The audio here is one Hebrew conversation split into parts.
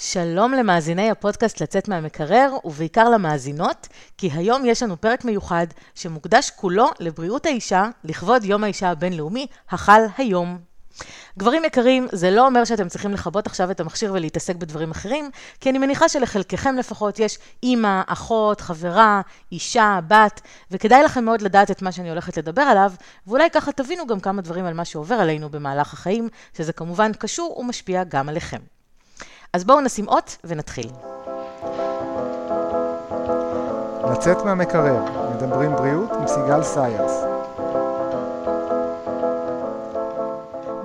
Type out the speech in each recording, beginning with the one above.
שלום למאזיני הפודקאסט לצאת מהמקרר, ובעיקר למאזינות, כי היום יש לנו פרק מיוחד שמוקדש כולו לבריאות האישה, לכבוד יום האישה הבינלאומי, החל היום. גברים יקרים, זה לא אומר שאתם צריכים לכבות עכשיו את המכשיר ולהתעסק בדברים אחרים, כי אני מניחה שלחלקכם לפחות יש אימא, אחות, חברה, אישה, בת, וכדאי לכם מאוד לדעת את מה שאני הולכת לדבר עליו, ואולי ככה תבינו גם כמה דברים על מה שעובר עלינו במהלך החיים, שזה כמובן קשור ומשפיע גם עליכם. אז בואו נשים אות ונתחיל. לצאת מהמקרר, מדברים בריאות עם סיגל סיירס.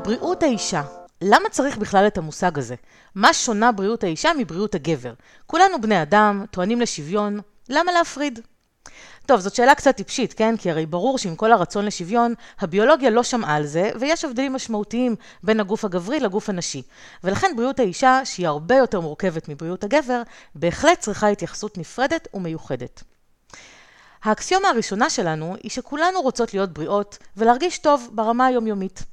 בריאות האישה. למה צריך בכלל את המושג הזה? מה שונה בריאות האישה מבריאות הגבר? כולנו בני אדם, טוענים לשוויון, למה להפריד? טוב, זאת שאלה קצת טיפשית, כן? כי הרי ברור שעם כל הרצון לשוויון, הביולוגיה לא שמעה על זה, ויש הבדלים משמעותיים בין הגוף הגברי לגוף הנשי. ולכן בריאות האישה, שהיא הרבה יותר מורכבת מבריאות הגבר, בהחלט צריכה התייחסות נפרדת ומיוחדת. האקסיומה הראשונה שלנו היא שכולנו רוצות להיות בריאות ולהרגיש טוב ברמה היומיומית.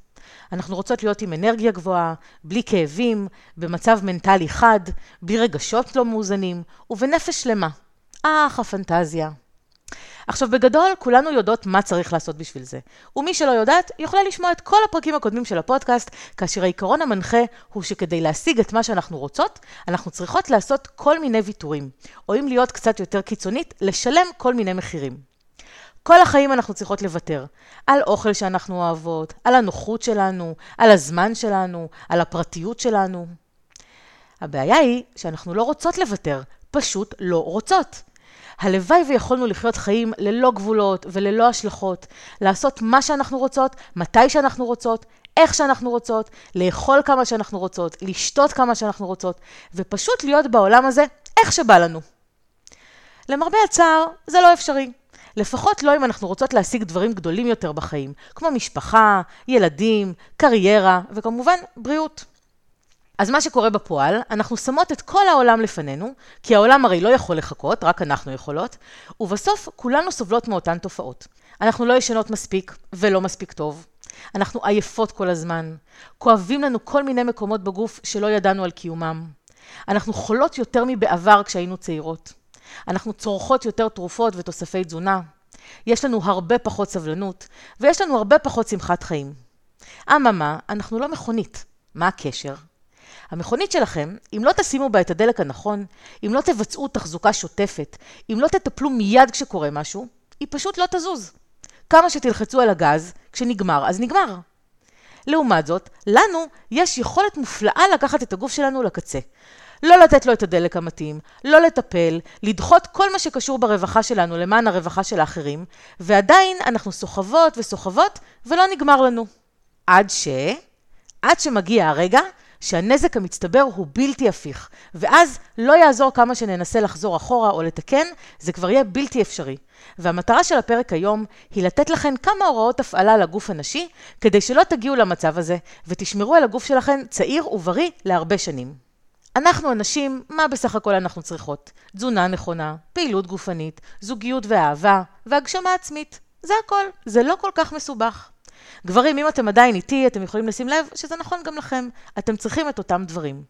אנחנו רוצות להיות עם אנרגיה גבוהה, בלי כאבים, במצב מנטלי חד, בלי רגשות לא מאוזנים, ובנפש שלמה. אך, הפנטזיה. עכשיו בגדול, כולנו יודעות מה צריך לעשות בשביל זה. ומי שלא יודעת, יכולה לשמוע את כל הפרקים הקודמים של הפודקאסט, כאשר העיקרון המנחה הוא שכדי להשיג את מה שאנחנו רוצות, אנחנו צריכות לעשות כל מיני ויתורים. או אם להיות קצת יותר קיצונית, לשלם כל מיני מחירים. כל החיים אנחנו צריכות לוותר. על אוכל שאנחנו אוהבות, על הנוחות שלנו, על הזמן שלנו, על הפרטיות שלנו. הבעיה היא שאנחנו לא רוצות לוותר, פשוט לא רוצות. הלוואי ויכולנו לחיות חיים ללא גבולות וללא השלכות, לעשות מה שאנחנו רוצות, מתי שאנחנו רוצות, איך שאנחנו רוצות, לאכול כמה שאנחנו רוצות, לשתות כמה שאנחנו רוצות, ופשוט להיות בעולם הזה איך שבא לנו. למרבה הצער, זה לא אפשרי. לפחות לא אם אנחנו רוצות להשיג דברים גדולים יותר בחיים, כמו משפחה, ילדים, קריירה, וכמובן בריאות. אז מה שקורה בפועל, אנחנו שמות את כל העולם לפנינו, כי העולם הרי לא יכול לחכות, רק אנחנו יכולות, ובסוף כולנו סובלות מאותן תופעות. אנחנו לא ישנות מספיק, ולא מספיק טוב. אנחנו עייפות כל הזמן. כואבים לנו כל מיני מקומות בגוף שלא ידענו על קיומם. אנחנו חולות יותר מבעבר כשהיינו צעירות. אנחנו צורכות יותר תרופות ותוספי תזונה. יש לנו הרבה פחות סבלנות, ויש לנו הרבה פחות שמחת חיים. אממה, אנחנו לא מכונית. מה הקשר? המכונית שלכם, אם לא תשימו בה את הדלק הנכון, אם לא תבצעו תחזוקה שוטפת, אם לא תטפלו מיד כשקורה משהו, היא פשוט לא תזוז. כמה שתלחצו על הגז, כשנגמר, אז נגמר. לעומת זאת, לנו יש יכולת מופלאה לקחת את הגוף שלנו לקצה. לא לתת לו את הדלק המתאים, לא לטפל, לדחות כל מה שקשור ברווחה שלנו למען הרווחה של האחרים, ועדיין אנחנו סוחבות וסוחבות ולא נגמר לנו. עד ש... עד שמגיע הרגע שהנזק המצטבר הוא בלתי הפיך, ואז לא יעזור כמה שננסה לחזור אחורה או לתקן, זה כבר יהיה בלתי אפשרי. והמטרה של הפרק היום היא לתת לכם כמה הוראות הפעלה לגוף הנשי, כדי שלא תגיעו למצב הזה, ותשמרו על הגוף שלכם צעיר ובריא להרבה שנים. אנחנו הנשים, מה בסך הכל אנחנו צריכות? תזונה נכונה, פעילות גופנית, זוגיות ואהבה, והגשמה עצמית. זה הכל, זה לא כל כך מסובך. גברים, אם אתם עדיין איתי, אתם יכולים לשים לב שזה נכון גם לכם. אתם צריכים את אותם דברים.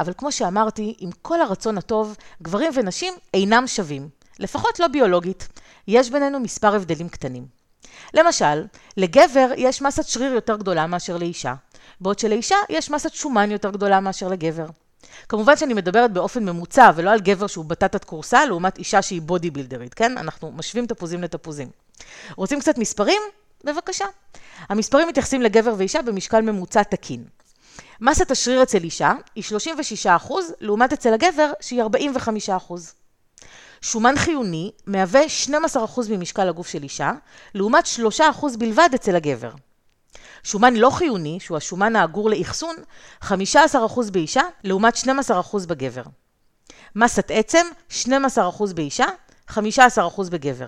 אבל כמו שאמרתי, עם כל הרצון הטוב, גברים ונשים אינם שווים. לפחות לא ביולוגית. יש בינינו מספר הבדלים קטנים. למשל, לגבר יש מסת שריר יותר גדולה מאשר לאישה, בעוד שלאישה יש מסת שומן יותר גדולה מאשר לגבר. כמובן שאני מדברת באופן ממוצע, ולא על גבר שהוא בטטת כורסה, לעומת אישה שהיא בודי בילדרית, כן? אנחנו משווים תפוזים לתפוזים. רוצים קצת מספרים? בבקשה. המספרים מתייחסים לגבר ואישה במשקל ממוצע תקין. מסת השריר אצל אישה היא 36%, לעומת אצל הגבר שהיא 45%. שומן חיוני מהווה 12% ממשקל הגוף של אישה, לעומת 3% בלבד אצל הגבר. שומן לא חיוני, שהוא השומן האגור לאחסון, 15% באישה, לעומת 12% בגבר. מסת עצם, 12% באישה, 15% בגבר.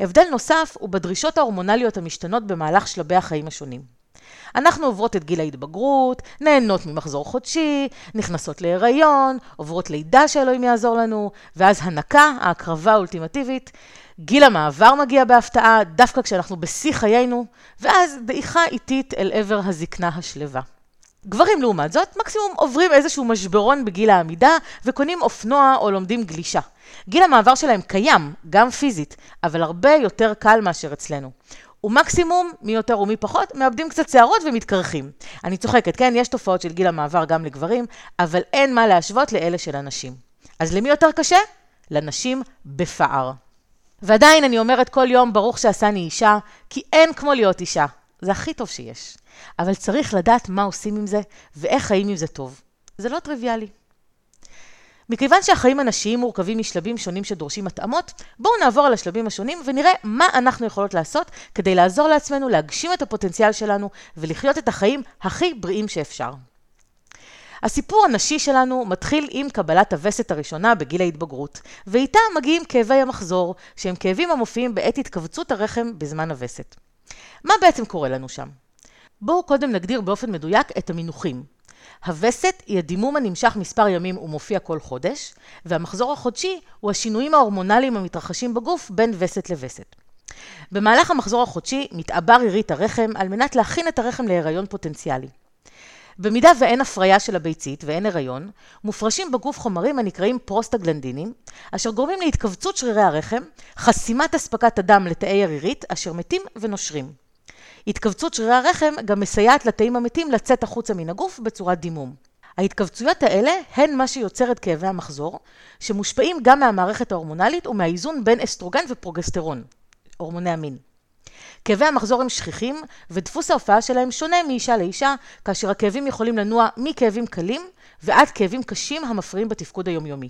הבדל נוסף הוא בדרישות ההורמונליות המשתנות במהלך שלבי החיים השונים. אנחנו עוברות את גיל ההתבגרות, נהנות ממחזור חודשי, נכנסות להיריון, עוברות לידה שאלוהים יעזור לנו, ואז הנקה, ההקרבה האולטימטיבית. גיל המעבר מגיע בהפתעה, דווקא כשאנחנו בשיא חיינו, ואז דעיכה איטית אל עבר הזקנה השלווה. גברים לעומת זאת, מקסימום עוברים איזשהו משברון בגיל העמידה וקונים אופנוע או לומדים גלישה. גיל המעבר שלהם קיים, גם פיזית, אבל הרבה יותר קל מאשר אצלנו. ומקסימום, מי יותר ומי פחות, מאבדים קצת שערות ומתקרחים. אני צוחקת, כן? יש תופעות של גיל המעבר גם לגברים, אבל אין מה להשוות לאלה של הנשים. אז למי יותר קשה? לנשים בפער. ועדיין אני אומרת כל יום, ברוך שעשני אישה, כי אין כמו להיות אישה. זה הכי טוב שיש. אבל צריך לדעת מה עושים עם זה, ואיך חיים עם זה טוב. זה לא טריוויאלי. מכיוון שהחיים הנשיים מורכבים משלבים שונים שדורשים התאמות, בואו נעבור על השלבים השונים ונראה מה אנחנו יכולות לעשות כדי לעזור לעצמנו להגשים את הפוטנציאל שלנו ולחיות את החיים הכי בריאים שאפשר. הסיפור הנשי שלנו מתחיל עם קבלת הווסת הראשונה בגיל ההתבגרות, ואיתה מגיעים כאבי המחזור, שהם כאבים המופיעים בעת התכווצות הרחם בזמן הווסת. מה בעצם קורה לנו שם? בואו קודם נגדיר באופן מדויק את המינוחים. הווסת היא הדימום הנמשך מספר ימים ומופיע כל חודש, והמחזור החודשי הוא השינויים ההורמונליים המתרחשים בגוף בין וסת לווסת. במהלך המחזור החודשי מתעבר עירית הרחם על מנת להכין את הרחם להיריון פוטנציאלי. במידה ואין הפריה של הביצית ואין הריון, מופרשים בגוף חומרים הנקראים פרוסטגלנדינים, אשר גורמים להתכווצות שרירי הרחם, חסימת אספקת הדם לתאי הרירית, אשר מתים ונושרים. התכווצות שרירי הרחם גם מסייעת לתאים המתים לצאת החוצה מן הגוף בצורת דימום. ההתכווצויות האלה הן מה שיוצר את כאבי המחזור, שמושפעים גם מהמערכת ההורמונלית ומהאיזון בין אסטרוגן ופרוגסטרון, הורמוני המין. כאבי המחזור הם שכיחים, ודפוס ההופעה שלהם שונה מאישה לאישה, כאשר הכאבים יכולים לנוע מכאבים קלים ועד כאבים קשים המפריעים בתפקוד היומיומי.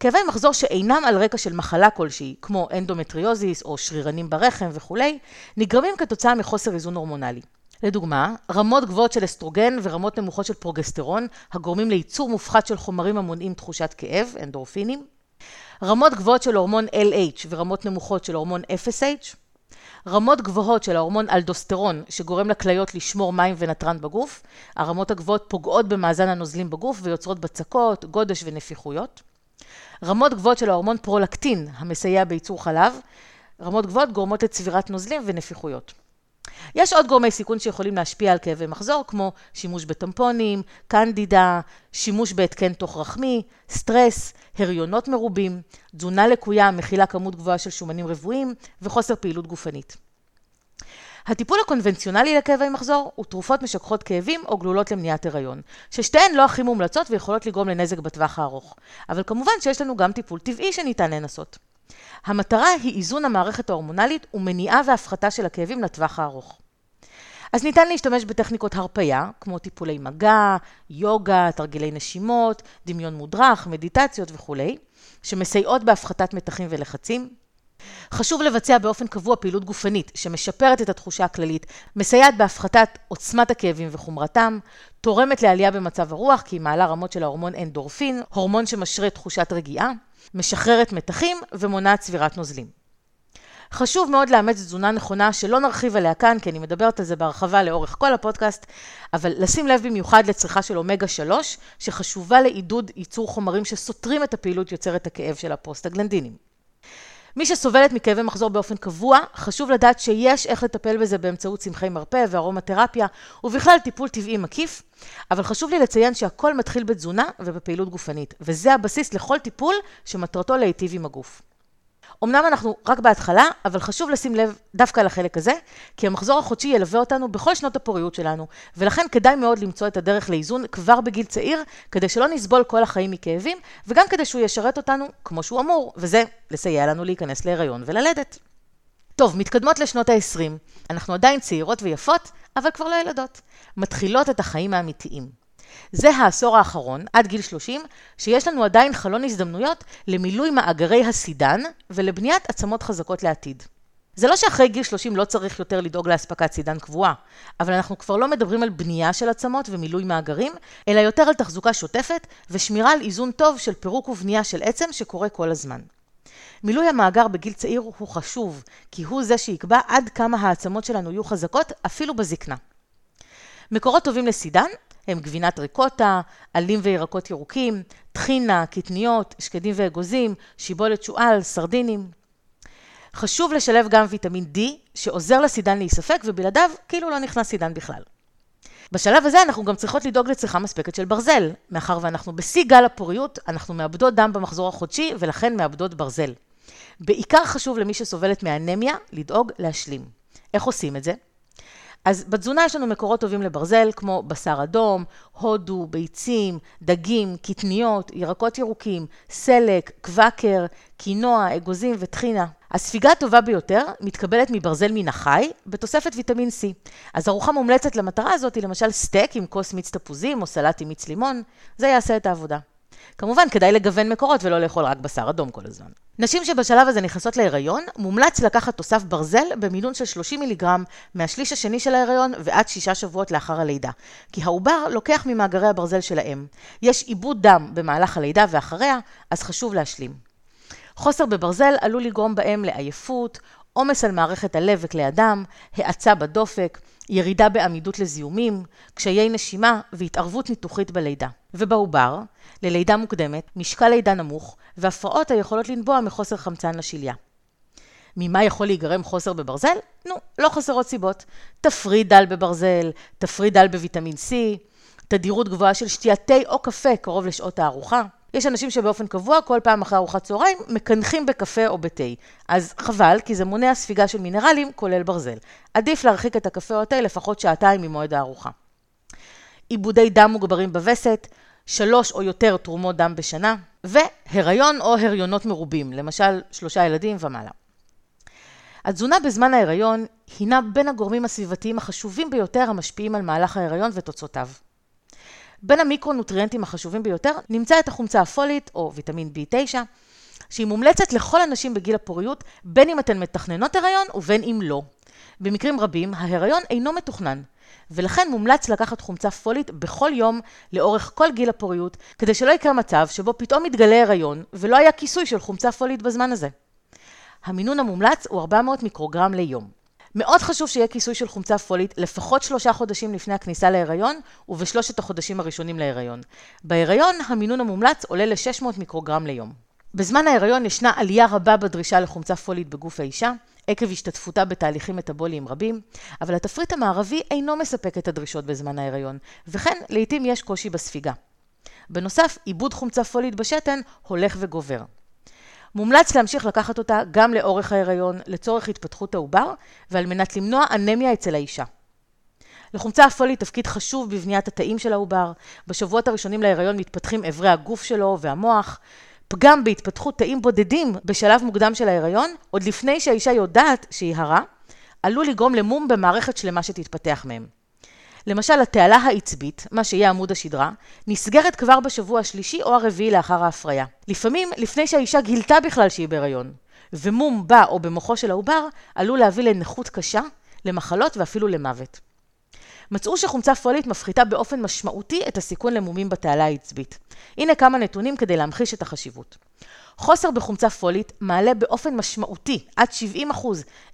כאבי מחזור שאינם על רקע של מחלה כלשהי, כמו אנדומטריוזיס או שרירנים ברחם וכולי, נגרמים כתוצאה מחוסר איזון הורמונלי. לדוגמה, רמות גבוהות של אסטרוגן ורמות נמוכות של פרוגסטרון, הגורמים לייצור מופחת של חומרים המונעים תחושת כאב, אנדורפינים, רמות גבוהות של הורמון LH ורמות נמוכות של הורמון FSH, רמות גבוהות של ההורמון אלדוסטרון, שגורם לכליות לשמור מים ונתרן בגוף, הרמות הגבוהות פוגעות במאזן הנוזלים בגוף ויוצרות בצקות, גודש ונפיחויות. רמות גבוהות של ההורמון פרולקטין, המסייע בייצור חלב, רמות גבוהות גורמות לצבירת נוזלים ונפיחויות. יש עוד גורמי סיכון שיכולים להשפיע על כאבי מחזור, כמו שימוש בטמפונים, קנדידה, שימוש בהתקן תוך רחמי, סטרס, הריונות מרובים, תזונה לקויה המכילה כמות גבוהה של שומנים רבועים וחוסר פעילות גופנית. הטיפול הקונבנציונלי לכאבי מחזור הוא תרופות משככות כאבים או גלולות למניעת הריון, ששתיהן לא הכי מומלצות ויכולות לגרום לנזק בטווח הארוך. אבל כמובן שיש לנו גם טיפול טבעי שניתן לנסות. המטרה היא איזון המערכת ההורמונלית ומניעה והפחתה של הכאבים לטווח הארוך. אז ניתן להשתמש בטכניקות הרפייה, כמו טיפולי מגע, יוגה, תרגילי נשימות, דמיון מודרך, מדיטציות וכולי, שמסייעות בהפחתת מתחים ולחצים. חשוב לבצע באופן קבוע פעילות גופנית שמשפרת את התחושה הכללית, מסייעת בהפחתת עוצמת הכאבים וחומרתם, תורמת לעלייה במצב הרוח כי היא מעלה רמות של ההורמון אנדורפין, הורמון שמשרה תחושת רגיעה, משחררת מתחים ומונעת צבירת נוזלים. חשוב מאוד לאמץ תזונה נכונה, שלא נרחיב עליה כאן, כי אני מדברת על זה בהרחבה לאורך כל הפודקאסט, אבל לשים לב במיוחד לצריכה של אומגה 3, שחשובה לעידוד ייצור חומרים שסותרים את הפעילות יוצרת הכאב של הפרוסטגלנדינים. מי שסובלת מכאבי מחזור באופן קבוע, חשוב לדעת שיש איך לטפל בזה באמצעות צמחי מרפא וארומתרפיה, ובכלל טיפול טבעי מקיף, אבל חשוב לי לציין שהכל מתחיל בתזונה ובפעילות גופנית, וזה הבסיס לכל טיפול שמטרתו להיטיב עם הגוף. אמנם אנחנו רק בהתחלה, אבל חשוב לשים לב דווקא לחלק הזה, כי המחזור החודשי ילווה אותנו בכל שנות הפוריות שלנו, ולכן כדאי מאוד למצוא את הדרך לאיזון כבר בגיל צעיר, כדי שלא נסבול כל החיים מכאבים, וגם כדי שהוא ישרת אותנו כמו שהוא אמור, וזה לסייע לנו להיכנס להיריון וללדת. טוב, מתקדמות לשנות ה-20. אנחנו עדיין צעירות ויפות, אבל כבר לא ילדות. מתחילות את החיים האמיתיים. זה העשור האחרון, עד גיל 30, שיש לנו עדיין חלון הזדמנויות למילוי מאגרי הסידן ולבניית עצמות חזקות לעתיד. זה לא שאחרי גיל 30 לא צריך יותר לדאוג לאספקת סידן קבועה, אבל אנחנו כבר לא מדברים על בנייה של עצמות ומילוי מאגרים, אלא יותר על תחזוקה שוטפת ושמירה על איזון טוב של פירוק ובנייה של עצם שקורה כל הזמן. מילוי המאגר בגיל צעיר הוא חשוב, כי הוא זה שיקבע עד כמה העצמות שלנו יהיו חזקות, אפילו בזקנה. מקורות טובים לסידן הם גבינת ריקוטה, עלים וירקות ירוקים, טחינה, קטניות, שקדים ואגוזים, שיבולת שועל, סרדינים. חשוב לשלב גם ויטמין D, שעוזר לסידן להיספק, ובלעדיו כאילו לא נכנס סידן בכלל. בשלב הזה אנחנו גם צריכות לדאוג לצריכה מספקת של ברזל. מאחר ואנחנו בשיא גל הפוריות, אנחנו מאבדות דם במחזור החודשי ולכן מאבדות ברזל. בעיקר חשוב למי שסובלת מאנמיה לדאוג להשלים. איך עושים את זה? אז בתזונה יש לנו מקורות טובים לברזל, כמו בשר אדום, הודו, ביצים, דגים, קטניות, ירקות ירוקים, סלק, קוואקר, קינוע, אגוזים וטחינה. הספיגה הטובה ביותר מתקבלת מברזל מן החי, בתוספת ויטמין C. אז ארוחה מומלצת למטרה הזאת היא למשל סטייק עם כוס מיץ תפוזים או סלט עם מיץ לימון, זה יעשה את העבודה. כמובן, כדאי לגוון מקורות ולא לאכול רק בשר אדום כל הזמן. נשים שבשלב הזה נכנסות להיריון, מומלץ לקחת תוסף ברזל במינון של 30 מיליגרם מהשליש השני של ההיריון ועד שישה שבועות לאחר הלידה. כי העובר לוקח ממאגרי הברזל של האם. יש עיבוד דם במהלך הלידה ואחריה, אז חשוב להשלים. חוסר בברזל עלול לגרום בהם לעייפות, עומס על מערכת הלב וכלי הדם, האצה בדופק, ירידה בעמידות לזיהומים, קשיי נשימה והתערבות ניתוחית בלידה. ובעובר, ללידה מוקדמת, משקל לידה נמוך והפרעות היכולות לנבוע מחוסר חמצן לשליה. ממה יכול להיגרם חוסר בברזל? נו, לא חסרות סיבות. תפריד דל בברזל, תפריד דל בוויטמין C, תדירות גבוהה של שתיית תה או קפה קרוב לשעות הארוחה. יש אנשים שבאופן קבוע, כל פעם אחרי ארוחת צהריים, מקנחים בקפה או בתה. אז חבל, כי זה מונע ספיגה של מינרלים, כולל ברזל. עדיף להרחיק את הקפה או התה לפחות שעתיים ממועד הארוחה. עיבודי דם מוגברים בווסת, שלוש או יותר תרומות דם בשנה, והיריון או הריונות מרובים, למשל שלושה ילדים ומעלה. התזונה בזמן ההיריון הינה בין הגורמים הסביבתיים החשובים ביותר המשפיעים על מהלך ההיריון ותוצאותיו. בין המיקרונוטריאנטים החשובים ביותר נמצא את החומצה הפולית, או ויטמין B9, שהיא מומלצת לכל הנשים בגיל הפוריות, בין אם אתן מתכננות הריון ובין אם לא. במקרים רבים, ההיריון אינו מתוכנן, ולכן מומלץ לקחת חומצה פולית בכל יום לאורך כל גיל הפוריות, כדי שלא יקרה מצב שבו פתאום יתגלה הריון ולא היה כיסוי של חומצה פולית בזמן הזה. המינון המומלץ הוא 400 מיקרוגרם ליום. מאוד חשוב שיהיה כיסוי של חומצה פולית לפחות שלושה חודשים לפני הכניסה להיריון ובשלושת החודשים הראשונים להיריון. בהיריון המינון המומלץ עולה ל-600 מיקרוגרם ליום. בזמן ההיריון ישנה עלייה רבה בדרישה לחומצה פולית בגוף האישה, עקב השתתפותה בתהליכים מטאבוליים רבים, אבל התפריט המערבי אינו מספק את הדרישות בזמן ההיריון, וכן לעתים יש קושי בספיגה. בנוסף, עיבוד חומצה פולית בשתן הולך וגובר. מומלץ להמשיך לקחת אותה גם לאורך ההיריון, לצורך התפתחות העובר, ועל מנת למנוע אנמיה אצל האישה. לחומצה הפולית תפקיד חשוב בבניית התאים של העובר. בשבועות הראשונים להיריון מתפתחים אברי הגוף שלו והמוח. פגם בהתפתחות תאים בודדים בשלב מוקדם של ההיריון, עוד לפני שהאישה יודעת שהיא הרה, עלול לגרום למום במערכת שלמה שתתפתח מהם. למשל, התעלה העצבית, מה שיהיה עמוד השדרה, נסגרת כבר בשבוע השלישי או הרביעי לאחר ההפריה. לפעמים, לפני שהאישה גילתה בכלל שהיא בהיריון. ומום בה או במוחו של העובר עלול להביא לנכות קשה, למחלות ואפילו למוות. מצאו שחומצה פולית מפחיתה באופן משמעותי את הסיכון למומים בתעלה העצבית. הנה כמה נתונים כדי להמחיש את החשיבות. חוסר בחומצה פולית מעלה באופן משמעותי, עד 70%,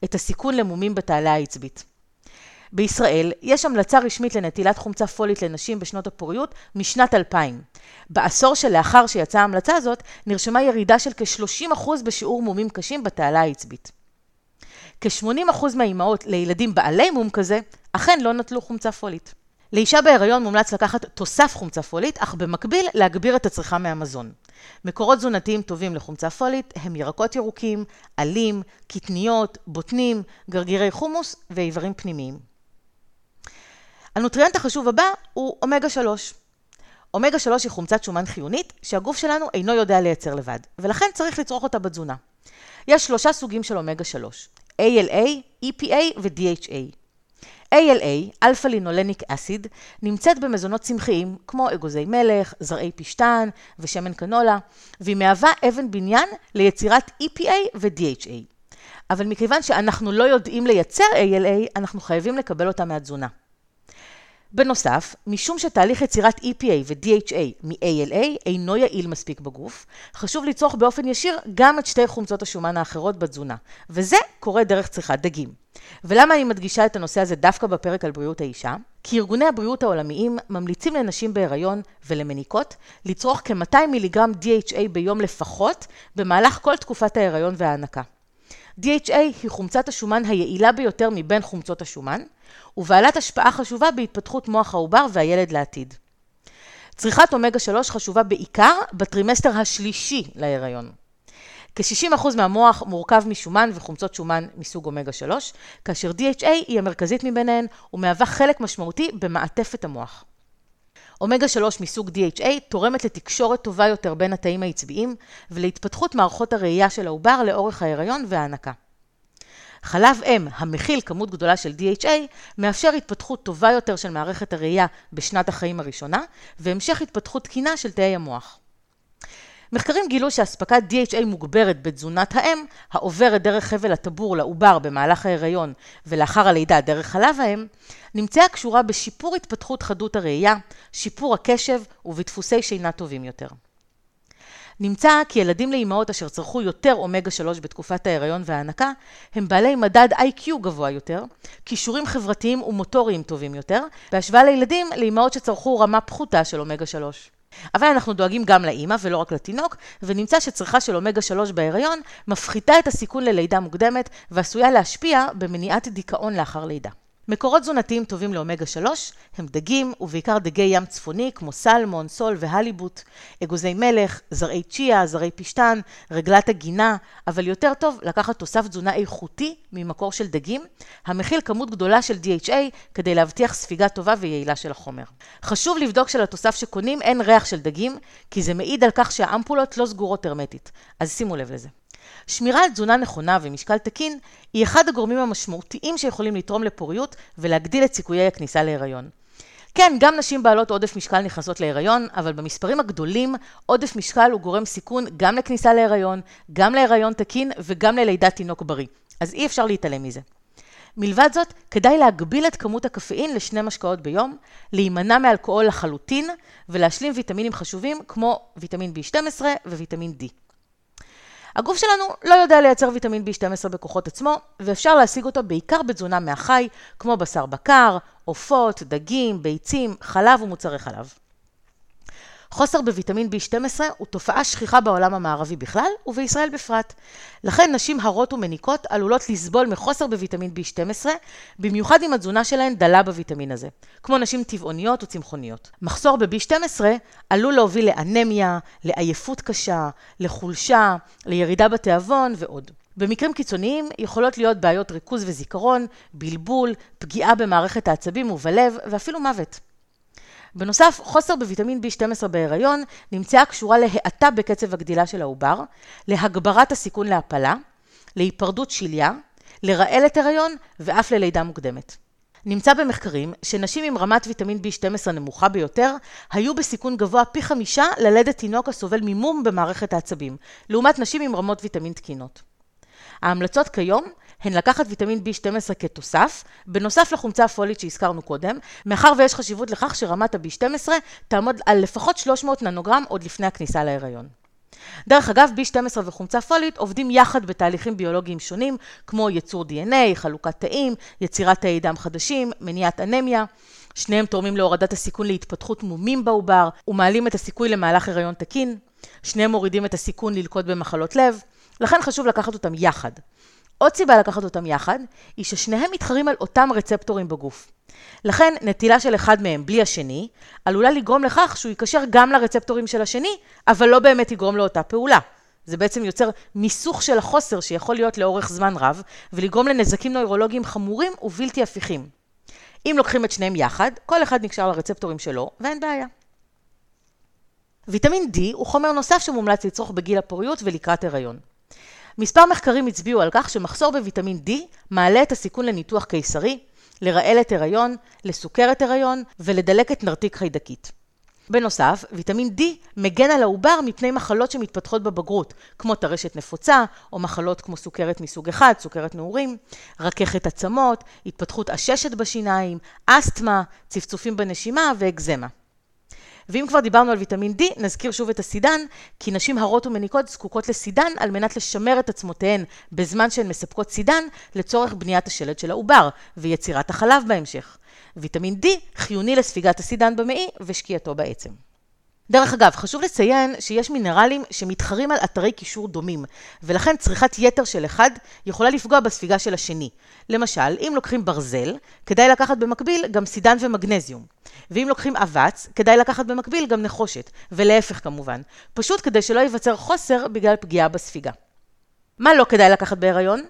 את הסיכון למומים בתעלה העצבית. בישראל יש המלצה רשמית לנטילת חומצה פולית לנשים בשנות הפוריות משנת 2000. בעשור שלאחר שיצאה ההמלצה הזאת, נרשמה ירידה של כ-30% בשיעור מומים קשים בתעלה העצבית. כ-80% מהאימהות לילדים בעלי מום כזה, אכן לא נטלו חומצה פולית. לאישה בהיריון מומלץ לקחת תוסף חומצה פולית, אך במקביל להגביר את הצריכה מהמזון. מקורות תזונתיים טובים לחומצה פולית הם ירקות ירוקים, עלים, קטניות, בוטנים, גרגירי חומוס ואיברים פנימיים. הנוטריאנט החשוב הבא הוא אומגה 3. אומגה 3 היא חומצת שומן חיונית שהגוף שלנו אינו יודע לייצר לבד, ולכן צריך לצרוך אותה בתזונה. יש שלושה סוגים של אומגה 3, ALA, EPA ו-DHA. ALA, alpha linolenic acid, נמצאת במזונות צמחיים כמו אגוזי מלך, זרעי פשטן ושמן קנולה, והיא מהווה אבן בניין ליצירת EPA ו-DHA. אבל מכיוון שאנחנו לא יודעים לייצר ALA, אנחנו חייבים לקבל אותה מהתזונה. בנוסף, משום שתהליך יצירת EPA ו-DHA מ-ALA אינו יעיל מספיק בגוף, חשוב לצרוך באופן ישיר גם את שתי חומצות השומן האחרות בתזונה, וזה קורה דרך צריכת דגים. ולמה אני מדגישה את הנושא הזה דווקא בפרק על בריאות האישה? כי ארגוני הבריאות העולמיים ממליצים לנשים בהיריון ולמניקות לצרוך כ-200 מיליגרם DHA ביום לפחות במהלך כל תקופת ההיריון וההנקה. DHA היא חומצת השומן היעילה ביותר מבין חומצות השומן, ובעלת השפעה חשובה בהתפתחות מוח העובר והילד לעתיד. צריכת אומגה 3 חשובה בעיקר בטרימסטר השלישי להיריון. כ-60% מהמוח מורכב משומן וחומצות שומן מסוג אומגה 3, כאשר DHA היא המרכזית מביניהן ומהווה חלק משמעותי במעטפת המוח. אומגה 3 מסוג DHA תורמת לתקשורת טובה יותר בין התאים העצביים ולהתפתחות מערכות הראייה של העובר לאורך ההיריון וההנקה. חלב אם המכיל כמות גדולה של DHA מאפשר התפתחות טובה יותר של מערכת הראייה בשנת החיים הראשונה והמשך התפתחות תקינה של תאי המוח. מחקרים גילו שאספקת DHA מוגברת בתזונת האם, העוברת דרך חבל הטבור לעובר במהלך ההיריון ולאחר הלידה דרך חלב האם, נמצאה קשורה בשיפור התפתחות חדות הראייה, שיפור הקשב ובדפוסי שינה טובים יותר. נמצא כי ילדים לאימהות אשר צרכו יותר אומגה 3 בתקופת ההיריון וההנקה, הם בעלי מדד IQ גבוה יותר, כישורים חברתיים ומוטוריים טובים יותר, בהשוואה לילדים לאימהות שצרכו רמה פחותה של אומגה 3. אבל אנחנו דואגים גם לאימא ולא רק לתינוק, ונמצא שצריכה של אומגה 3 בהיריון מפחיתה את הסיכון ללידה מוקדמת ועשויה להשפיע במניעת דיכאון לאחר לידה. מקורות תזונתיים טובים לאומגה 3 הם דגים, ובעיקר דגי ים צפוני כמו סלמון, סול והליבוט, אגוזי מלך, זרעי צ'יה, זרעי פשטן, רגלת הגינה, אבל יותר טוב לקחת תוסף תזונה איכותי ממקור של דגים, המכיל כמות גדולה של DHA כדי להבטיח ספיגה טובה ויעילה של החומר. חשוב לבדוק שלתוסף שקונים אין ריח של דגים, כי זה מעיד על כך שהאמפולות לא סגורות הרמטית, אז שימו לב לזה. שמירה על תזונה נכונה ומשקל תקין היא אחד הגורמים המשמעותיים שיכולים לתרום לפוריות ולהגדיל את סיכויי הכניסה להיריון. כן, גם נשים בעלות עודף משקל נכנסות להיריון, אבל במספרים הגדולים, עודף משקל הוא גורם סיכון גם לכניסה להיריון, גם להיריון תקין וגם ללידת תינוק בריא. אז אי אפשר להתעלם מזה. מלבד זאת, כדאי להגביל את כמות הקפאין לשני משקאות ביום, להימנע מאלכוהול לחלוטין ולהשלים ויטמינים חשובים כמו ויטמין B12 וויטמין D. הגוף שלנו לא יודע לייצר ויטמין B12 בכוחות עצמו, ואפשר להשיג אותו בעיקר בתזונה מהחי, כמו בשר בקר, עופות, דגים, ביצים, חלב ומוצרי חלב. חוסר בוויטמין B12 הוא תופעה שכיחה בעולם המערבי בכלל ובישראל בפרט. לכן נשים הרות ומניקות עלולות לסבול מחוסר בוויטמין B12, במיוחד אם התזונה שלהן דלה בוויטמין הזה, כמו נשים טבעוניות וצמחוניות. מחסור ב-B12 עלול להוביל לאנמיה, לעייפות קשה, לחולשה, לירידה בתיאבון ועוד. במקרים קיצוניים יכולות להיות בעיות ריכוז וזיכרון, בלבול, פגיעה במערכת העצבים ובלב ואפילו מוות. בנוסף, חוסר בוויטמין B12 בהיריון נמצאה קשורה להאטה בקצב הגדילה של העובר, להגברת הסיכון להפלה, להיפרדות שליה, לרעלת הריון ואף ללידה מוקדמת. נמצא במחקרים שנשים עם רמת ויטמין B12 נמוכה ביותר, היו בסיכון גבוה פי חמישה ללדת תינוק הסובל ממום במערכת העצבים, לעומת נשים עם רמות ויטמין תקינות. ההמלצות כיום הן לקחת ויטמין B12 כתוסף, בנוסף לחומצה הפולית שהזכרנו קודם, מאחר ויש חשיבות לכך שרמת ה-B12 תעמוד על לפחות 300 ננוגרם עוד לפני הכניסה להיריון. דרך אגב, B12 וחומצה פולית עובדים יחד בתהליכים ביולוגיים שונים, כמו ייצור DNA, חלוקת תאים, יצירת תאי דם חדשים, מניעת אנמיה. שניהם תורמים להורדת הסיכון להתפתחות מומים בעובר ומעלים את הסיכוי למהלך הריון תקין. שניהם מורידים את הסיכון ללקות במחלות לב, לכן חשוב לקחת אותם יחד. עוד סיבה לקחת אותם יחד, היא ששניהם מתחרים על אותם רצפטורים בגוף. לכן, נטילה של אחד מהם בלי השני, עלולה לגרום לכך שהוא ייקשר גם לרצפטורים של השני, אבל לא באמת יגרום לאותה פעולה. זה בעצם יוצר מיסוך של החוסר שיכול להיות לאורך זמן רב, ולגרום לנזקים נוירולוגיים חמורים ובלתי הפיכים. אם לוקחים את שניהם יחד, כל אחד נקשר לרצפטורים שלו, ואין בעיה. ויטמין D הוא חומר נוסף שמומלץ לצרוך בגיל הפוריות ולקראת הריון. מספר מחקרים הצביעו על כך שמחסור בוויטמין D מעלה את הסיכון לניתוח קיסרי, לרעלת הריון, לסוכרת הריון ולדלקת נרתיק חיידקית. בנוסף, ויטמין D מגן על העובר מפני מחלות שמתפתחות בבגרות, כמו טרשת נפוצה, או מחלות כמו סוכרת מסוג אחד, סוכרת נעורים, רככת עצמות, התפתחות עששת בשיניים, אסתמה, צפצופים בנשימה ואקזמה. ואם כבר דיברנו על ויטמין D, נזכיר שוב את הסידן, כי נשים הרות ומניקות זקוקות לסידן על מנת לשמר את עצמותיהן בזמן שהן מספקות סידן לצורך בניית השלד של העובר ויצירת החלב בהמשך. ויטמין D חיוני לספיגת הסידן במעי ושקיעתו בעצם. דרך אגב, חשוב לציין שיש מינרלים שמתחרים על אתרי קישור דומים, ולכן צריכת יתר של אחד יכולה לפגוע בספיגה של השני. למשל, אם לוקחים ברזל, כדאי לקחת במקביל גם סידן ומגנזיום. ואם לוקחים אבץ, כדאי לקחת במקביל גם נחושת, ולהפך כמובן, פשוט כדי שלא ייווצר חוסר בגלל פגיעה בספיגה. מה לא כדאי לקחת בהיריון?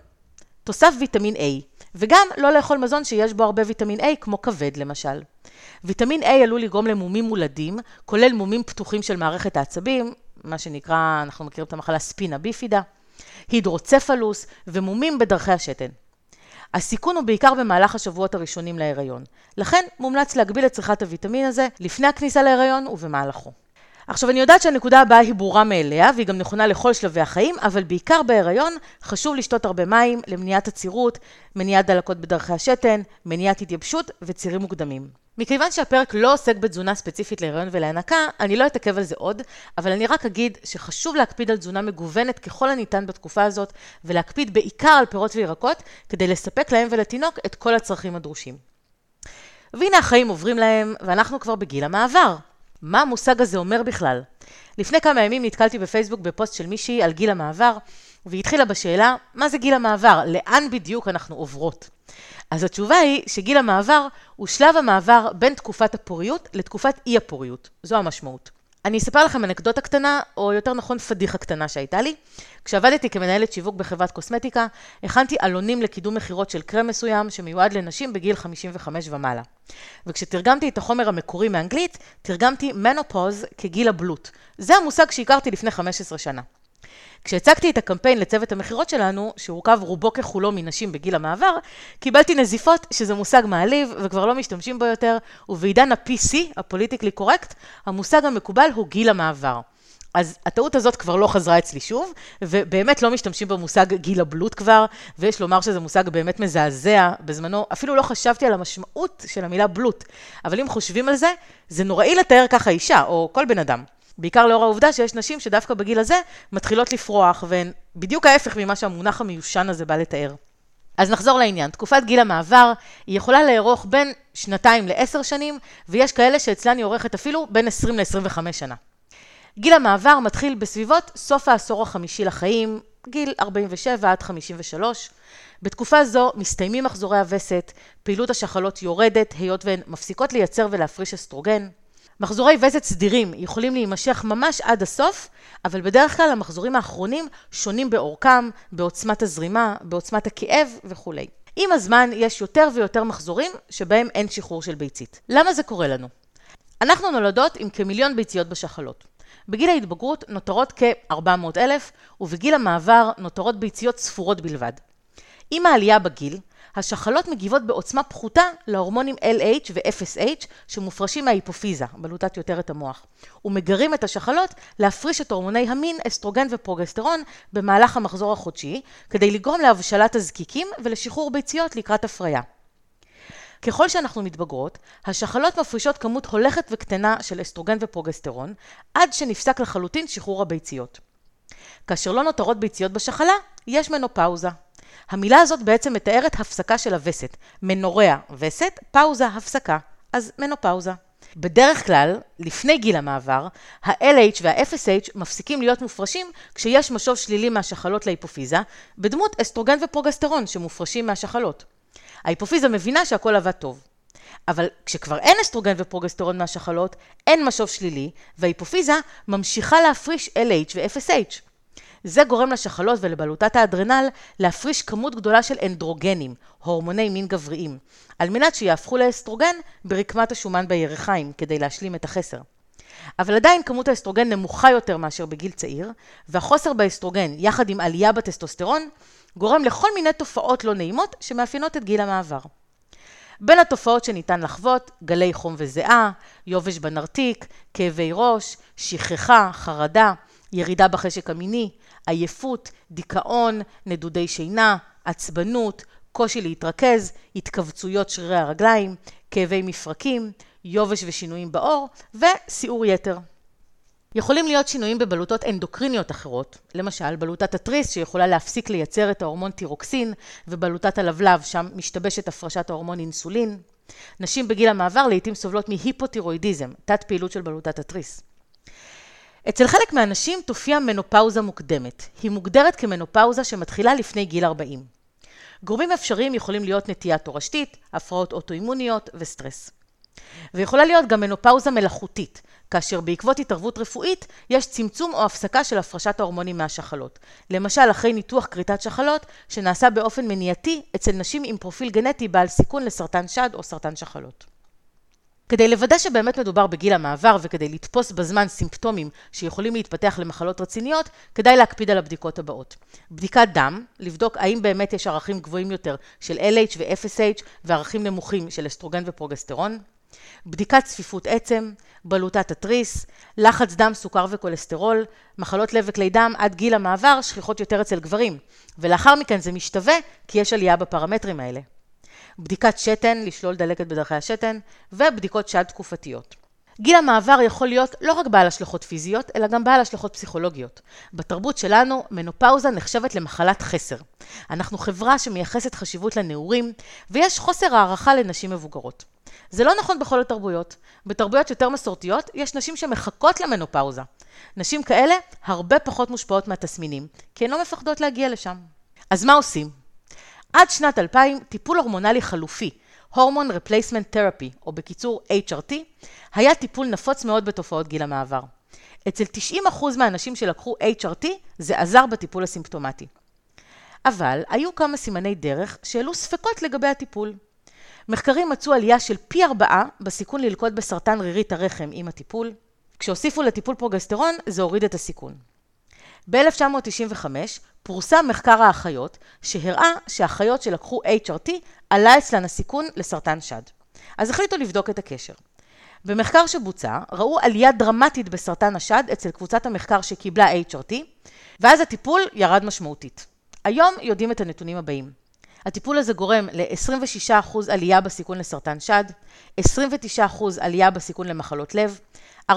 תוסף ויטמין A, וגם לא לאכול מזון שיש בו הרבה ויטמין A, כמו כבד למשל. ויטמין A עלול לגרום למומים מולדים, כולל מומים פתוחים של מערכת העצבים, מה שנקרא, אנחנו מכירים את המחלה ספינה ביפידה, הידרוצפלוס ומומים בדרכי השתן. הסיכון הוא בעיקר במהלך השבועות הראשונים להיריון. לכן מומלץ להגביל את צריכת הוויטמין הזה לפני הכניסה להיריון ובמהלכו. עכשיו, אני יודעת שהנקודה הבאה היא ברורה מאליה, והיא גם נכונה לכל שלבי החיים, אבל בעיקר בהיריון חשוב לשתות הרבה מים למניעת עצירות, מניעת דלקות בדרכי השתן, מניעת התייבשות וצירים מוקדמים. מכיוון שהפרק לא עוסק בתזונה ספציפית להיריון ולהנקה, אני לא אתעכב על זה עוד, אבל אני רק אגיד שחשוב להקפיד על תזונה מגוונת ככל הניתן בתקופה הזאת, ולהקפיד בעיקר על פירות וירקות, כדי לספק להם ולתינוק את כל הצרכים הדרושים. והנה החיים עוברים להם, ואנחנו כבר בגיל המעבר. מה המושג הזה אומר בכלל? לפני כמה ימים נתקלתי בפייסבוק בפוסט של מישהי על גיל המעבר, והיא התחילה בשאלה, מה זה גיל המעבר? לאן בדיוק אנחנו עוברות? אז התשובה היא שגיל המעבר הוא שלב המעבר בין תקופת הפוריות לתקופת אי הפוריות. זו המשמעות. אני אספר לכם אנקדוטה קטנה, או יותר נכון פדיחה קטנה שהייתה לי. כשעבדתי כמנהלת שיווק בחברת קוסמטיקה, הכנתי עלונים לקידום מכירות של קרם מסוים שמיועד לנשים בגיל 55 ומעלה. וכשתרגמתי את החומר המקורי מאנגלית, תרגמתי מנופוז כגיל הבלוט. זה המושג שהכרתי לפני 15 שנה. כשהצגתי את הקמפיין לצוות המכירות שלנו, שהורכב רובו ככולו מנשים בגיל המעבר, קיבלתי נזיפות שזה מושג מעליב וכבר לא משתמשים בו יותר, ובעידן ה-PC, הפוליטיקלי קורקט, המושג המקובל הוא גיל המעבר. אז הטעות הזאת כבר לא חזרה אצלי שוב, ובאמת לא משתמשים במושג גיל הבלוט כבר, ויש לומר שזה מושג באמת מזעזע. בזמנו אפילו לא חשבתי על המשמעות של המילה בלוט, אבל אם חושבים על זה, זה נוראי לתאר ככה אישה, או כל בן אדם. בעיקר לאור העובדה שיש נשים שדווקא בגיל הזה מתחילות לפרוח, והן בדיוק ההפך ממה שהמונח המיושן הזה בא לתאר. אז נחזור לעניין. תקופת גיל המעבר היא יכולה לארוך בין שנתיים לעשר שנים, ויש כאלה שאצלן היא אורכת אפילו בין 20 ל-25 שנה. גיל המעבר מתחיל בסביבות סוף העשור החמישי לחיים, גיל 47 עד 53. בתקופה זו מסתיימים מחזורי הווסת, פעילות השחלות יורדת, היות והן מפסיקות לייצר ולהפריש אסטרוגן. מחזורי וסת סדירים יכולים להימשך ממש עד הסוף, אבל בדרך כלל המחזורים האחרונים שונים באורכם, בעוצמת הזרימה, בעוצמת הכאב וכולי. עם הזמן יש יותר ויותר מחזורים שבהם אין שחרור של ביצית. למה זה קורה לנו? אנחנו נולדות עם כמיליון ביציות בשחלות. בגיל ההתבגרות נותרות כ-400 אלף, ובגיל המעבר נותרות ביציות ספורות בלבד. עם העלייה בגיל, השחלות מגיבות בעוצמה פחותה להורמונים LH ו-FSH שמופרשים מההיפופיזה, בלוטת יותרת המוח, ומגרים את השחלות להפריש את הורמוני המין, אסטרוגן ופרוגסטרון במהלך המחזור החודשי, כדי לגרום להבשלת הזקיקים ולשחרור ביציות לקראת הפריה. ככל שאנחנו מתבגרות, השחלות מפרישות כמות הולכת וקטנה של אסטרוגן ופרוגסטרון, עד שנפסק לחלוטין שחרור הביציות. כאשר לא נותרות ביציות בשחלה, יש מנופאוזה. המילה הזאת בעצם מתארת הפסקה של הווסת. מנורע וסת, פאוזה, הפסקה. אז מנופאוזה. בדרך כלל, לפני גיל המעבר, ה-LH וה-FSH מפסיקים להיות מופרשים כשיש משוב שלילי מהשחלות להיפופיזה, בדמות אסטרוגן ופרוגסטרון שמופרשים מהשחלות. ההיפופיזה מבינה שהכל עבד טוב. אבל כשכבר אין אסטרוגן ופרוגסטרון מהשחלות, אין משוב שלילי, וההיפופיזה ממשיכה להפריש LH ו-FSH. זה גורם לשחלות ולבלוטת האדרנל להפריש כמות גדולה של אנדרוגנים, הורמוני מין גבריים, על מנת שיהפכו לאסטרוגן ברקמת השומן בירכיים, כדי להשלים את החסר. אבל עדיין כמות האסטרוגן נמוכה יותר מאשר בגיל צעיר, והחוסר באסטרוגן, יחד עם עלייה בטסטוסטרון, גורם לכל מיני תופעות לא נעימות שמאפיינות את גיל המעבר. בין התופעות שניתן לחוות, גלי חום וזיעה, יובש בנרתיק, כאבי ראש, שכחה, חרדה, ירידה בחשק המיני, עייפות, דיכאון, נדודי שינה, עצבנות, קושי להתרכז, התכווצויות שרירי הרגליים, כאבי מפרקים, יובש ושינויים בעור וסיעור יתר. יכולים להיות שינויים בבלוטות אנדוקריניות אחרות, למשל בלוטת התריס שיכולה להפסיק לייצר את ההורמון טירוקסין, ובלוטת הלבלב שם משתבשת הפרשת ההורמון אינסולין. נשים בגיל המעבר לעיתים סובלות מהיפותירואידיזם, תת פעילות של בלוטת התריס. אצל חלק מהאנשים תופיע מנופאוזה מוקדמת. היא מוגדרת כמנופאוזה שמתחילה לפני גיל 40. גורמים אפשריים יכולים להיות נטייה תורשתית, הפרעות אוטואימוניות וסטרס. ויכולה להיות גם מנופאוזה מלאכותית, כאשר בעקבות התערבות רפואית יש צמצום או הפסקה של הפרשת ההורמונים מהשחלות. למשל, אחרי ניתוח כריתת שחלות שנעשה באופן מניעתי אצל נשים עם פרופיל גנטי בעל סיכון לסרטן שד או סרטן שחלות. כדי לוודא שבאמת מדובר בגיל המעבר וכדי לתפוס בזמן סימפטומים שיכולים להתפתח למחלות רציניות, כדאי להקפיד על הבדיקות הבאות. בדיקת דם, לבדוק האם באמת יש ערכים גבוהים יותר של LH ו-FSH וערכים נמוכים של אסטרוגן ופרוגסטרון. בדיקת צפיפות עצם, בלוטת התריס, לחץ דם, סוכר וכולסטרול, מחלות לב וכלי דם עד גיל המעבר שכיחות יותר אצל גברים, ולאחר מכן זה משתווה כי יש עלייה בפרמטרים האלה. בדיקת שתן, לשלול דלקת בדרכי השתן, ובדיקות שד תקופתיות. גיל המעבר יכול להיות לא רק בעל השלכות פיזיות, אלא גם בעל השלכות פסיכולוגיות. בתרבות שלנו, מנופאוזה נחשבת למחלת חסר. אנחנו חברה שמייחסת חשיבות לנעורים, ויש חוסר הערכה לנשים מבוגרות. זה לא נכון בכל התרבויות. בתרבויות יותר מסורתיות, יש נשים שמחכות למנופאוזה. נשים כאלה הרבה פחות מושפעות מהתסמינים, כי הן לא מפחדות להגיע לשם. אז מה עושים? עד שנת 2000, טיפול הורמונלי חלופי, hormone replacement therapy, או בקיצור HRT, היה טיפול נפוץ מאוד בתופעות גיל המעבר. אצל 90% מהאנשים שלקחו HRT, זה עזר בטיפול הסימפטומטי. אבל היו כמה סימני דרך שהעלו ספקות לגבי הטיפול. מחקרים מצאו עלייה של פי ארבעה בסיכון ללקות בסרטן רירית הרחם עם הטיפול. כשהוסיפו לטיפול פרוגסטרון, זה הוריד את הסיכון. ב-1995 פורסם מחקר האחיות שהראה שהאחיות שלקחו HRT עלה אצלן הסיכון לסרטן שד. אז החליטו לבדוק את הקשר. במחקר שבוצע ראו עלייה דרמטית בסרטן השד אצל קבוצת המחקר שקיבלה HRT ואז הטיפול ירד משמעותית. היום יודעים את הנתונים הבאים. הטיפול הזה גורם ל-26% עלייה בסיכון לסרטן שד, 29% עלייה בסיכון למחלות לב, 41%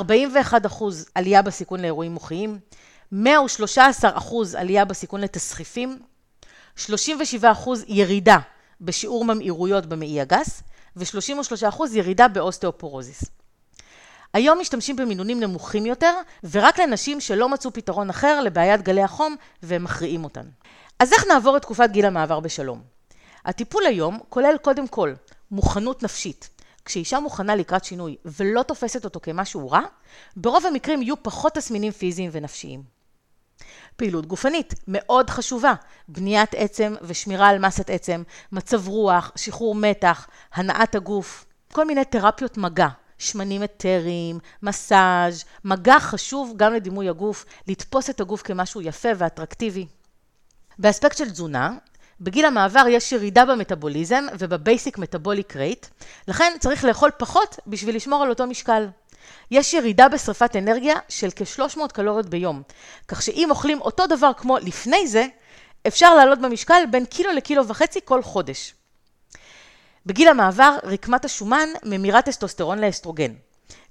עלייה בסיכון לאירועים מוחיים, 113 אחוז עלייה בסיכון לתסחיפים, 37 אחוז ירידה בשיעור ממאירויות במעי הגס, ו-33 אחוז ירידה באוסטאופורוזיס. היום משתמשים במינונים נמוכים יותר, ורק לנשים שלא מצאו פתרון אחר לבעיית גלי החום, והם מכריעים אותן. אז איך נעבור את תקופת גיל המעבר בשלום? הטיפול היום כולל קודם כל מוכנות נפשית. כשאישה מוכנה לקראת שינוי ולא תופסת אותו כמשהו רע, ברוב המקרים יהיו פחות תסמינים פיזיים ונפשיים. פעילות גופנית, מאוד חשובה. בניית עצם ושמירה על מסת עצם, מצב רוח, שחרור מתח, הנעת הגוף, כל מיני תרפיות מגע. שמנים אתרים, מסאז', מגע חשוב גם לדימוי הגוף, לתפוס את הגוף כמשהו יפה ואטרקטיבי. באספקט של תזונה, בגיל המעבר יש ירידה במטאבוליזם ובבייסיק מטאבוליק רייט, לכן צריך לאכול פחות בשביל לשמור על אותו משקל. יש ירידה בשרפת אנרגיה של כ-300 קלוריות ביום, כך שאם אוכלים אותו דבר כמו לפני זה, אפשר לעלות במשקל בין קילו לקילו וחצי כל חודש. בגיל המעבר, רקמת השומן ממירה טסטוסטרון לאסטרוגן.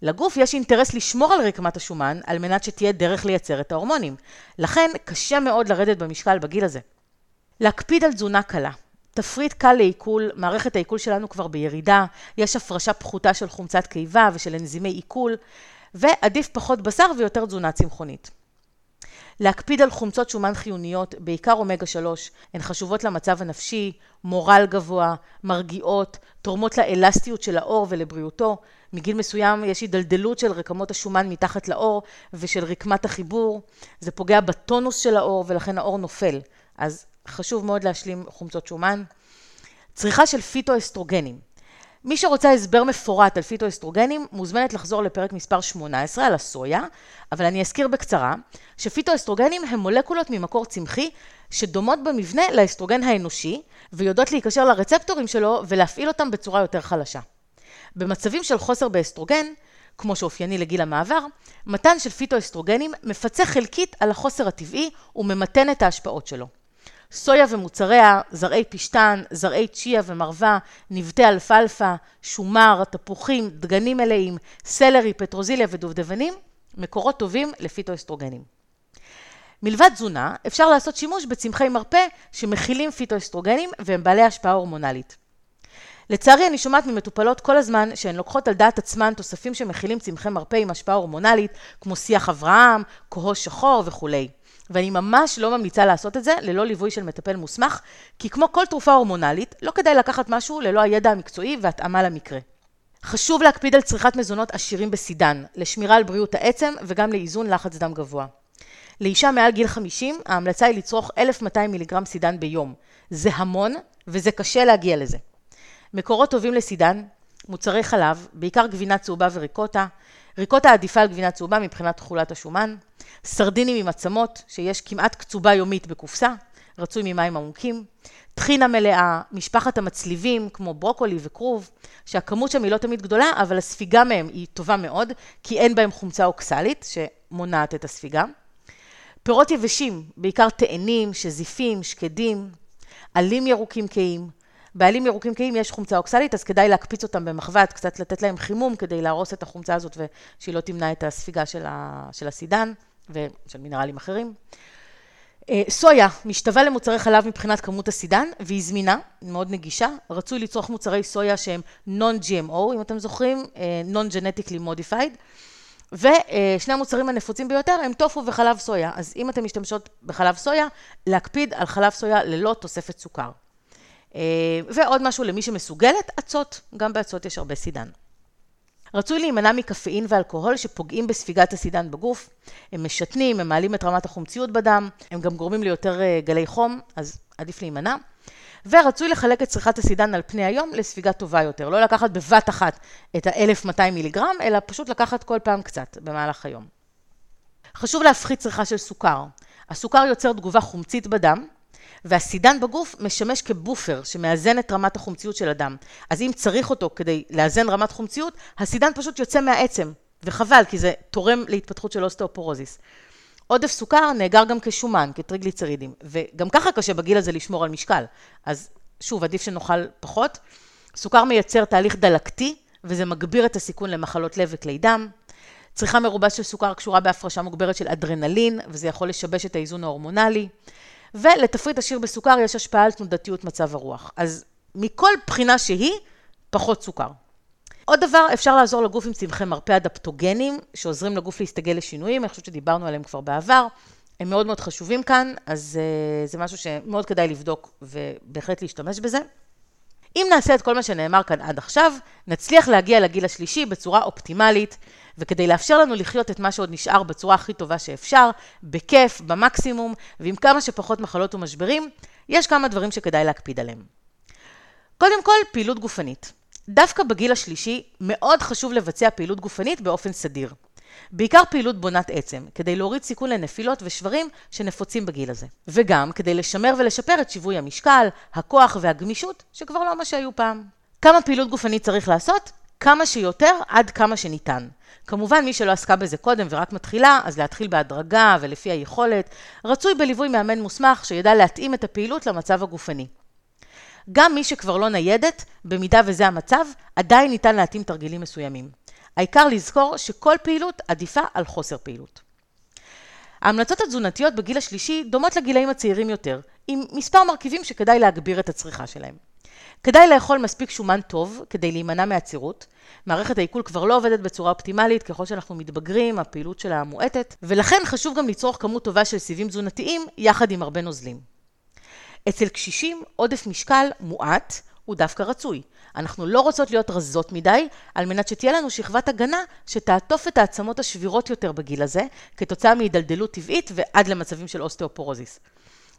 לגוף יש אינטרס לשמור על רקמת השומן על מנת שתהיה דרך לייצר את ההורמונים. לכן קשה מאוד לרדת במשקל בגיל הזה. להקפיד על תזונה קלה. תפריט קל לעיכול, מערכת העיכול שלנו כבר בירידה, יש הפרשה פחותה של חומצת קיבה ושל אנזימי עיכול, ועדיף פחות בשר ויותר תזונה צמחונית. להקפיד על חומצות שומן חיוניות, בעיקר אומגה 3, הן חשובות למצב הנפשי, מורל גבוה, מרגיעות, תורמות לאלסטיות של העור ולבריאותו. מגיל מסוים יש הידלדלות של רקמות השומן מתחת לעור ושל רקמת החיבור. זה פוגע בטונוס של העור ולכן העור נופל. אז חשוב מאוד להשלים חומצות שומן. צריכה של פיטואסטרוגנים. מי שרוצה הסבר מפורט על פיטואסטרוגנים, מוזמנת לחזור לפרק מספר 18 על הסויה, אבל אני אזכיר בקצרה שפיטואסטרוגנים הם מולקולות ממקור צמחי שדומות במבנה לאסטרוגן האנושי, ויודעות להיקשר לרצפטורים שלו ולהפעיל אותם בצורה יותר חלשה. במצבים של חוסר באסטרוגן, כמו שאופייני לגיל המעבר, מתן של פיטואסטרוגנים מפצה חלקית על החוסר הטבעי וממתן את ההשפעות שלו. סויה ומוצריה, זרעי פשטן, זרעי צ'יה ומרווה, נבטי אלפלפה, שומר, תפוחים, דגנים מלאים, סלרי, פטרוזיליה ודובדבנים, מקורות טובים לפיטואסטרוגנים. מלבד תזונה, אפשר לעשות שימוש בצמחי מרפא שמכילים פיטואסטרוגנים והם בעלי השפעה הורמונלית. לצערי, אני שומעת ממטופלות כל הזמן שהן לוקחות על דעת עצמן תוספים שמכילים צמחי מרפא עם השפעה הורמונלית, כמו שיח אברהם, כהו שחור וכולי. ואני ממש לא ממליצה לעשות את זה ללא ליווי של מטפל מוסמך, כי כמו כל תרופה הורמונלית, לא כדאי לקחת משהו ללא הידע המקצועי והתאמה למקרה. חשוב להקפיד על צריכת מזונות עשירים בסידן, לשמירה על בריאות העצם וגם לאיזון לחץ דם גבוה. לאישה מעל גיל 50, ההמלצה היא לצרוך 1,200 מיליגרם סידן ביום. זה המון, וזה קשה להגיע לזה. מקורות טובים לסידן, מוצרי חלב, בעיקר גבינה צהובה וריקוטה, ריקוטה עדיפה על גבינה צהובה מבחינת תכולת השומן, סרדינים עם עצמות, שיש כמעט קצובה יומית בקופסה, רצוי ממים עמוקים, טחינה מלאה, משפחת המצליבים כמו ברוקולי וכרוב, שהכמות שם היא לא תמיד גדולה, אבל הספיגה מהם היא טובה מאוד, כי אין בהם חומצה אוקסלית שמונעת את הספיגה. פירות יבשים, בעיקר תאנים, שזיפים, שקדים, עלים ירוקים כהים. בעלים ירוקים כהים יש חומצה אוקסלית, אז כדאי להקפיץ אותם במחבת, קצת לתת להם חימום כדי להרוס את החומצה הזאת ושהיא לא תמנע את הספיגה של, ה, של הסידן ושל מינרלים אחרים. אה, סויה משתווה למוצרי חלב מבחינת כמות הסידן, והיא זמינה, מאוד נגישה. רצוי לצרוך מוצרי סויה שהם non-GMO, אם אתם זוכרים, אה, non-genetically modified. ושני המוצרים הנפוצים ביותר הם טופו וחלב סויה. אז אם אתן משתמשות בחלב סויה, להקפיד על חלב סויה ללא תוספת סוכר. אה, ועוד משהו למי שמסוגלת, אצות. גם באצות יש הרבה סידן. רצוי להימנע מקפאין ואלכוהול שפוגעים בספיגת הסידן בגוף. הם משתנים, הם מעלים את רמת החומציות בדם, הם גם גורמים ליותר אה, גלי חום, אז עדיף להימנע. ורצוי לחלק את צריכת הסידן על פני היום לספיגה טובה יותר. לא לקחת בבת אחת את ה-1200 מיליגרם, אלא פשוט לקחת כל פעם קצת במהלך היום. חשוב להפחית צריכה של סוכר. הסוכר יוצר תגובה חומצית בדם, והסידן בגוף משמש כבופר שמאזן את רמת החומציות של הדם. אז אם צריך אותו כדי לאזן רמת חומציות, הסידן פשוט יוצא מהעצם, וחבל, כי זה תורם להתפתחות של אוסטאופורוזיס. עודף סוכר נאגר גם כשומן, כטריגליצרידים, וגם ככה קשה בגיל הזה לשמור על משקל. אז שוב, עדיף שנאכל פחות. סוכר מייצר תהליך דלקתי, וזה מגביר את הסיכון למחלות לב וכלי דם. צריכה מרובה של סוכר קשורה בהפרשה מוגברת של אדרנלין, וזה יכול לשבש את האיזון ההורמונלי. ולתפריט עשיר בסוכר יש השפעה על תנודתיות מצב הרוח. אז מכל בחינה שהיא, פחות סוכר. עוד דבר, אפשר לעזור לגוף עם צמחי מרפא אדפטוגנים, שעוזרים לגוף להסתגל לשינויים, אני חושבת שדיברנו עליהם כבר בעבר. הם מאוד מאוד חשובים כאן, אז uh, זה משהו שמאוד כדאי לבדוק ובהחלט להשתמש בזה. אם נעשה את כל מה שנאמר כאן עד עכשיו, נצליח להגיע לגיל השלישי בצורה אופטימלית, וכדי לאפשר לנו לחיות את מה שעוד נשאר בצורה הכי טובה שאפשר, בכיף, במקסימום, ועם כמה שפחות מחלות ומשברים, יש כמה דברים שכדאי להקפיד עליהם. קודם כל, פעילות גופנית. דווקא בגיל השלישי מאוד חשוב לבצע פעילות גופנית באופן סדיר. בעיקר פעילות בונת עצם, כדי להוריד סיכון לנפילות ושברים שנפוצים בגיל הזה. וגם כדי לשמר ולשפר את שיווי המשקל, הכוח והגמישות, שכבר לא מה שהיו פעם. כמה פעילות גופנית צריך לעשות? כמה שיותר עד כמה שניתן. כמובן, מי שלא עסקה בזה קודם ורק מתחילה, אז להתחיל בהדרגה ולפי היכולת. רצוי בליווי מאמן מוסמך שידע להתאים את הפעילות למצב הגופני. גם מי שכבר לא ניידת, במידה וזה המצב, עדיין ניתן להתאים תרגילים מסוימים. העיקר לזכור שכל פעילות עדיפה על חוסר פעילות. ההמלצות התזונתיות בגיל השלישי דומות לגילאים הצעירים יותר, עם מספר מרכיבים שכדאי להגביר את הצריכה שלהם. כדאי לאכול מספיק שומן טוב כדי להימנע מעצירות. מערכת העיכול כבר לא עובדת בצורה אופטימלית, ככל שאנחנו מתבגרים, הפעילות שלה מועטת, ולכן חשוב גם לצרוך כמות טובה של סיבים תזונתיים יחד עם הרבה נוזלים. אצל קשישים עודף משקל מועט הוא דווקא רצוי. אנחנו לא רוצות להיות רזות מדי, על מנת שתהיה לנו שכבת הגנה שתעטוף את העצמות השבירות יותר בגיל הזה, כתוצאה מהידלדלות טבעית ועד למצבים של אוסטאופורוזיס.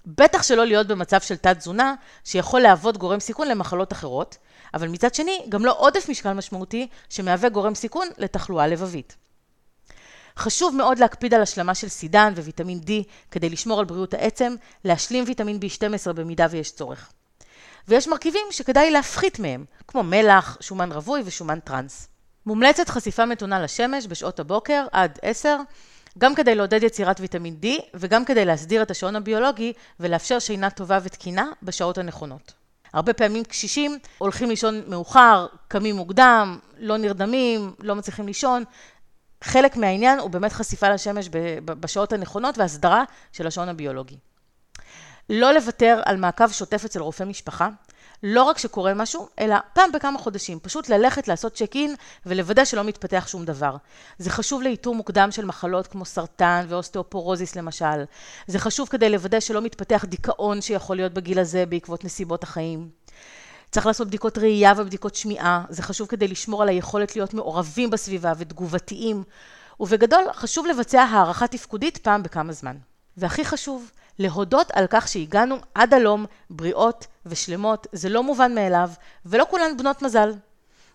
בטח שלא להיות במצב של תת-תזונה, שיכול להוות גורם סיכון למחלות אחרות, אבל מצד שני, גם לא עודף משקל משמעותי, שמהווה גורם סיכון לתחלואה לבבית. חשוב מאוד להקפיד על השלמה של סידן וויטמין D כדי לשמור על בריאות העצם, להשלים ויטמין B12 במידה ויש צורך. ויש מרכיבים שכדאי להפחית מהם, כמו מלח, שומן רווי ושומן טראנס. מומלצת חשיפה מתונה לשמש בשעות הבוקר עד 10, גם כדי לעודד יצירת ויטמין D וגם כדי להסדיר את השעון הביולוגי ולאפשר שינה טובה ותקינה בשעות הנכונות. הרבה פעמים קשישים הולכים לישון מאוחר, קמים מוקדם, לא נרדמים, לא מצליחים לישון. חלק מהעניין הוא באמת חשיפה לשמש בשעות הנכונות והסדרה של השעון הביולוגי. לא לוותר על מעקב שוטף אצל רופא משפחה, לא רק שקורה משהו, אלא פעם בכמה חודשים, פשוט ללכת לעשות check in ולוודא שלא מתפתח שום דבר. זה חשוב לאיתור מוקדם של מחלות כמו סרטן ואוסטאופורוזיס למשל. זה חשוב כדי לוודא שלא מתפתח דיכאון שיכול להיות בגיל הזה בעקבות נסיבות החיים. צריך לעשות בדיקות ראייה ובדיקות שמיעה, זה חשוב כדי לשמור על היכולת להיות מעורבים בסביבה ותגובתיים, ובגדול חשוב לבצע הערכה תפקודית פעם בכמה זמן. והכי חשוב, להודות על כך שהגענו עד הלום בריאות ושלמות, זה לא מובן מאליו, ולא כולן בנות מזל.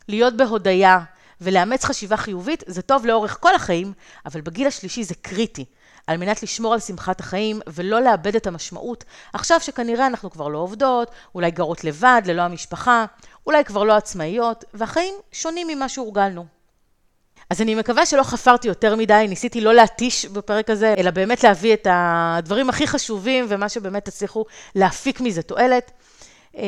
להיות בהודיה ולאמץ חשיבה חיובית זה טוב לאורך כל החיים, אבל בגיל השלישי זה קריטי, על מנת לשמור על שמחת החיים ולא לאבד את המשמעות, עכשיו שכנראה אנחנו כבר לא עובדות, אולי גרות לבד, ללא המשפחה, אולי כבר לא עצמאיות, והחיים שונים ממה שהורגלנו. אז אני מקווה שלא חפרתי יותר מדי, ניסיתי לא להתיש בפרק הזה, אלא באמת להביא את הדברים הכי חשובים ומה שבאמת תצליחו להפיק מזה תועלת. אה,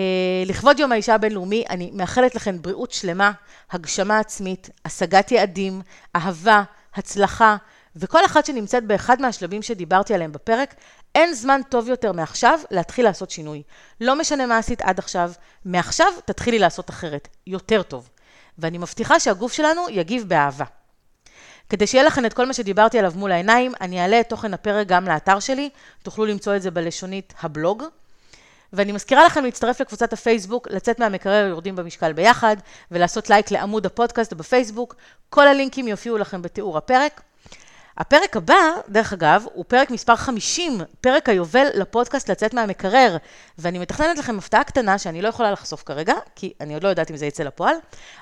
לכבוד יום האישה הבינלאומי, אני מאחלת לכם בריאות שלמה, הגשמה עצמית, השגת יעדים, אהבה, הצלחה, וכל אחת שנמצאת באחד מהשלבים שדיברתי עליהם בפרק, אין זמן טוב יותר מעכשיו להתחיל לעשות שינוי. לא משנה מה עשית עד עכשיו, מעכשיו תתחילי לעשות אחרת, יותר טוב. ואני מבטיחה שהגוף שלנו יגיב באהבה. כדי שיהיה לכם את כל מה שדיברתי עליו מול העיניים, אני אעלה את תוכן הפרק גם לאתר שלי, תוכלו למצוא את זה בלשונית הבלוג. ואני מזכירה לכם להצטרף לקבוצת הפייסבוק, לצאת מהמקרר יורדים במשקל ביחד, ולעשות לייק לעמוד הפודקאסט בפייסבוק. כל הלינקים יופיעו לכם בתיאור הפרק. הפרק הבא, דרך אגב, הוא פרק מספר 50, פרק היובל לפודקאסט לצאת מהמקרר, ואני מתכננת לכם הפתעה קטנה שאני לא יכולה לחשוף כרגע, כי אני עוד לא יודעת אם זה יצא לפועל,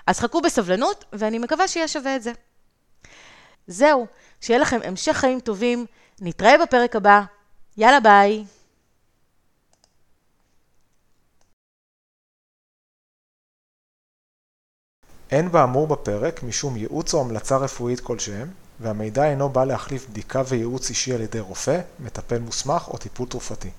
אז חכו בסבלנות, ואני מקווה שיהיה שווה את זה. זהו, שיהיה לכם המשך חיים טובים, נתראה בפרק הבא, יאללה ביי. אין באמור בפרק משום ייעוץ או המלצה רפואית כלשהם, והמידע אינו בא להחליף בדיקה וייעוץ אישי על ידי רופא, מטפל מוסמך או טיפול תרופתי.